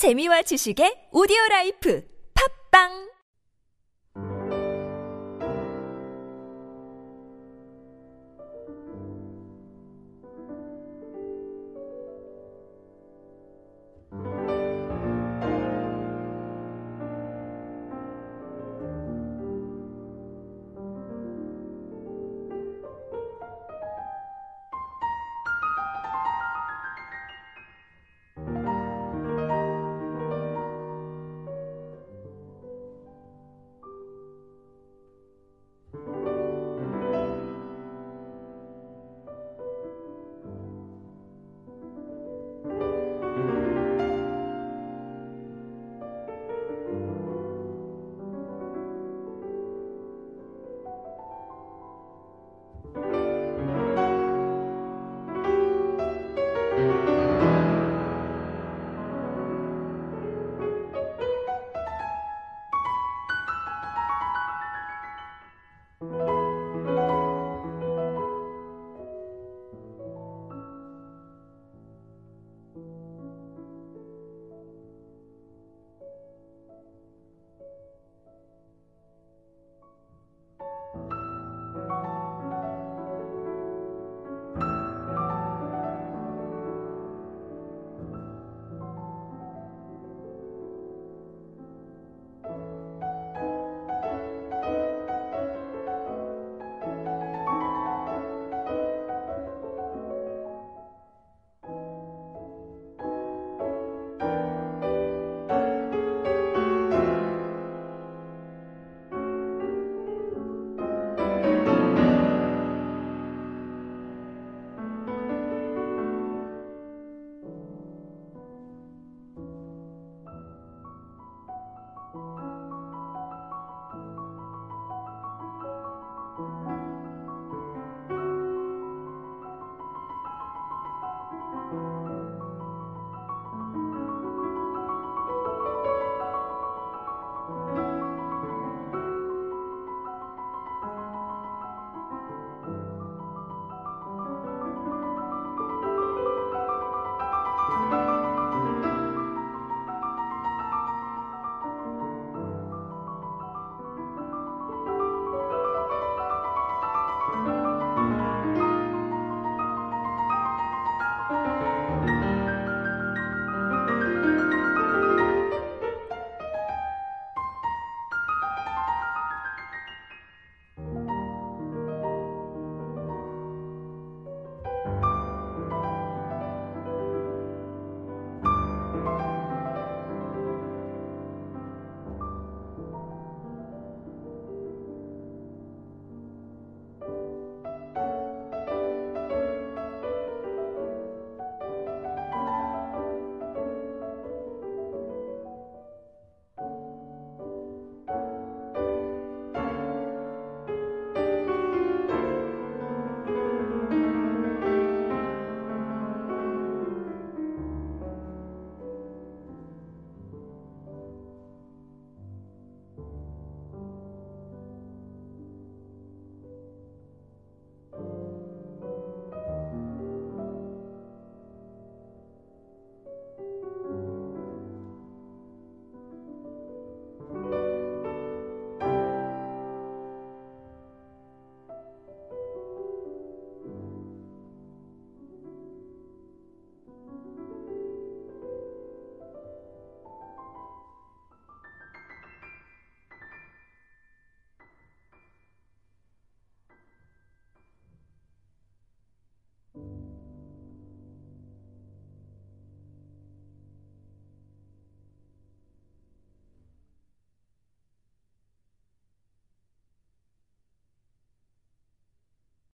재미와 지식의 오디오 라이프. 팝빵!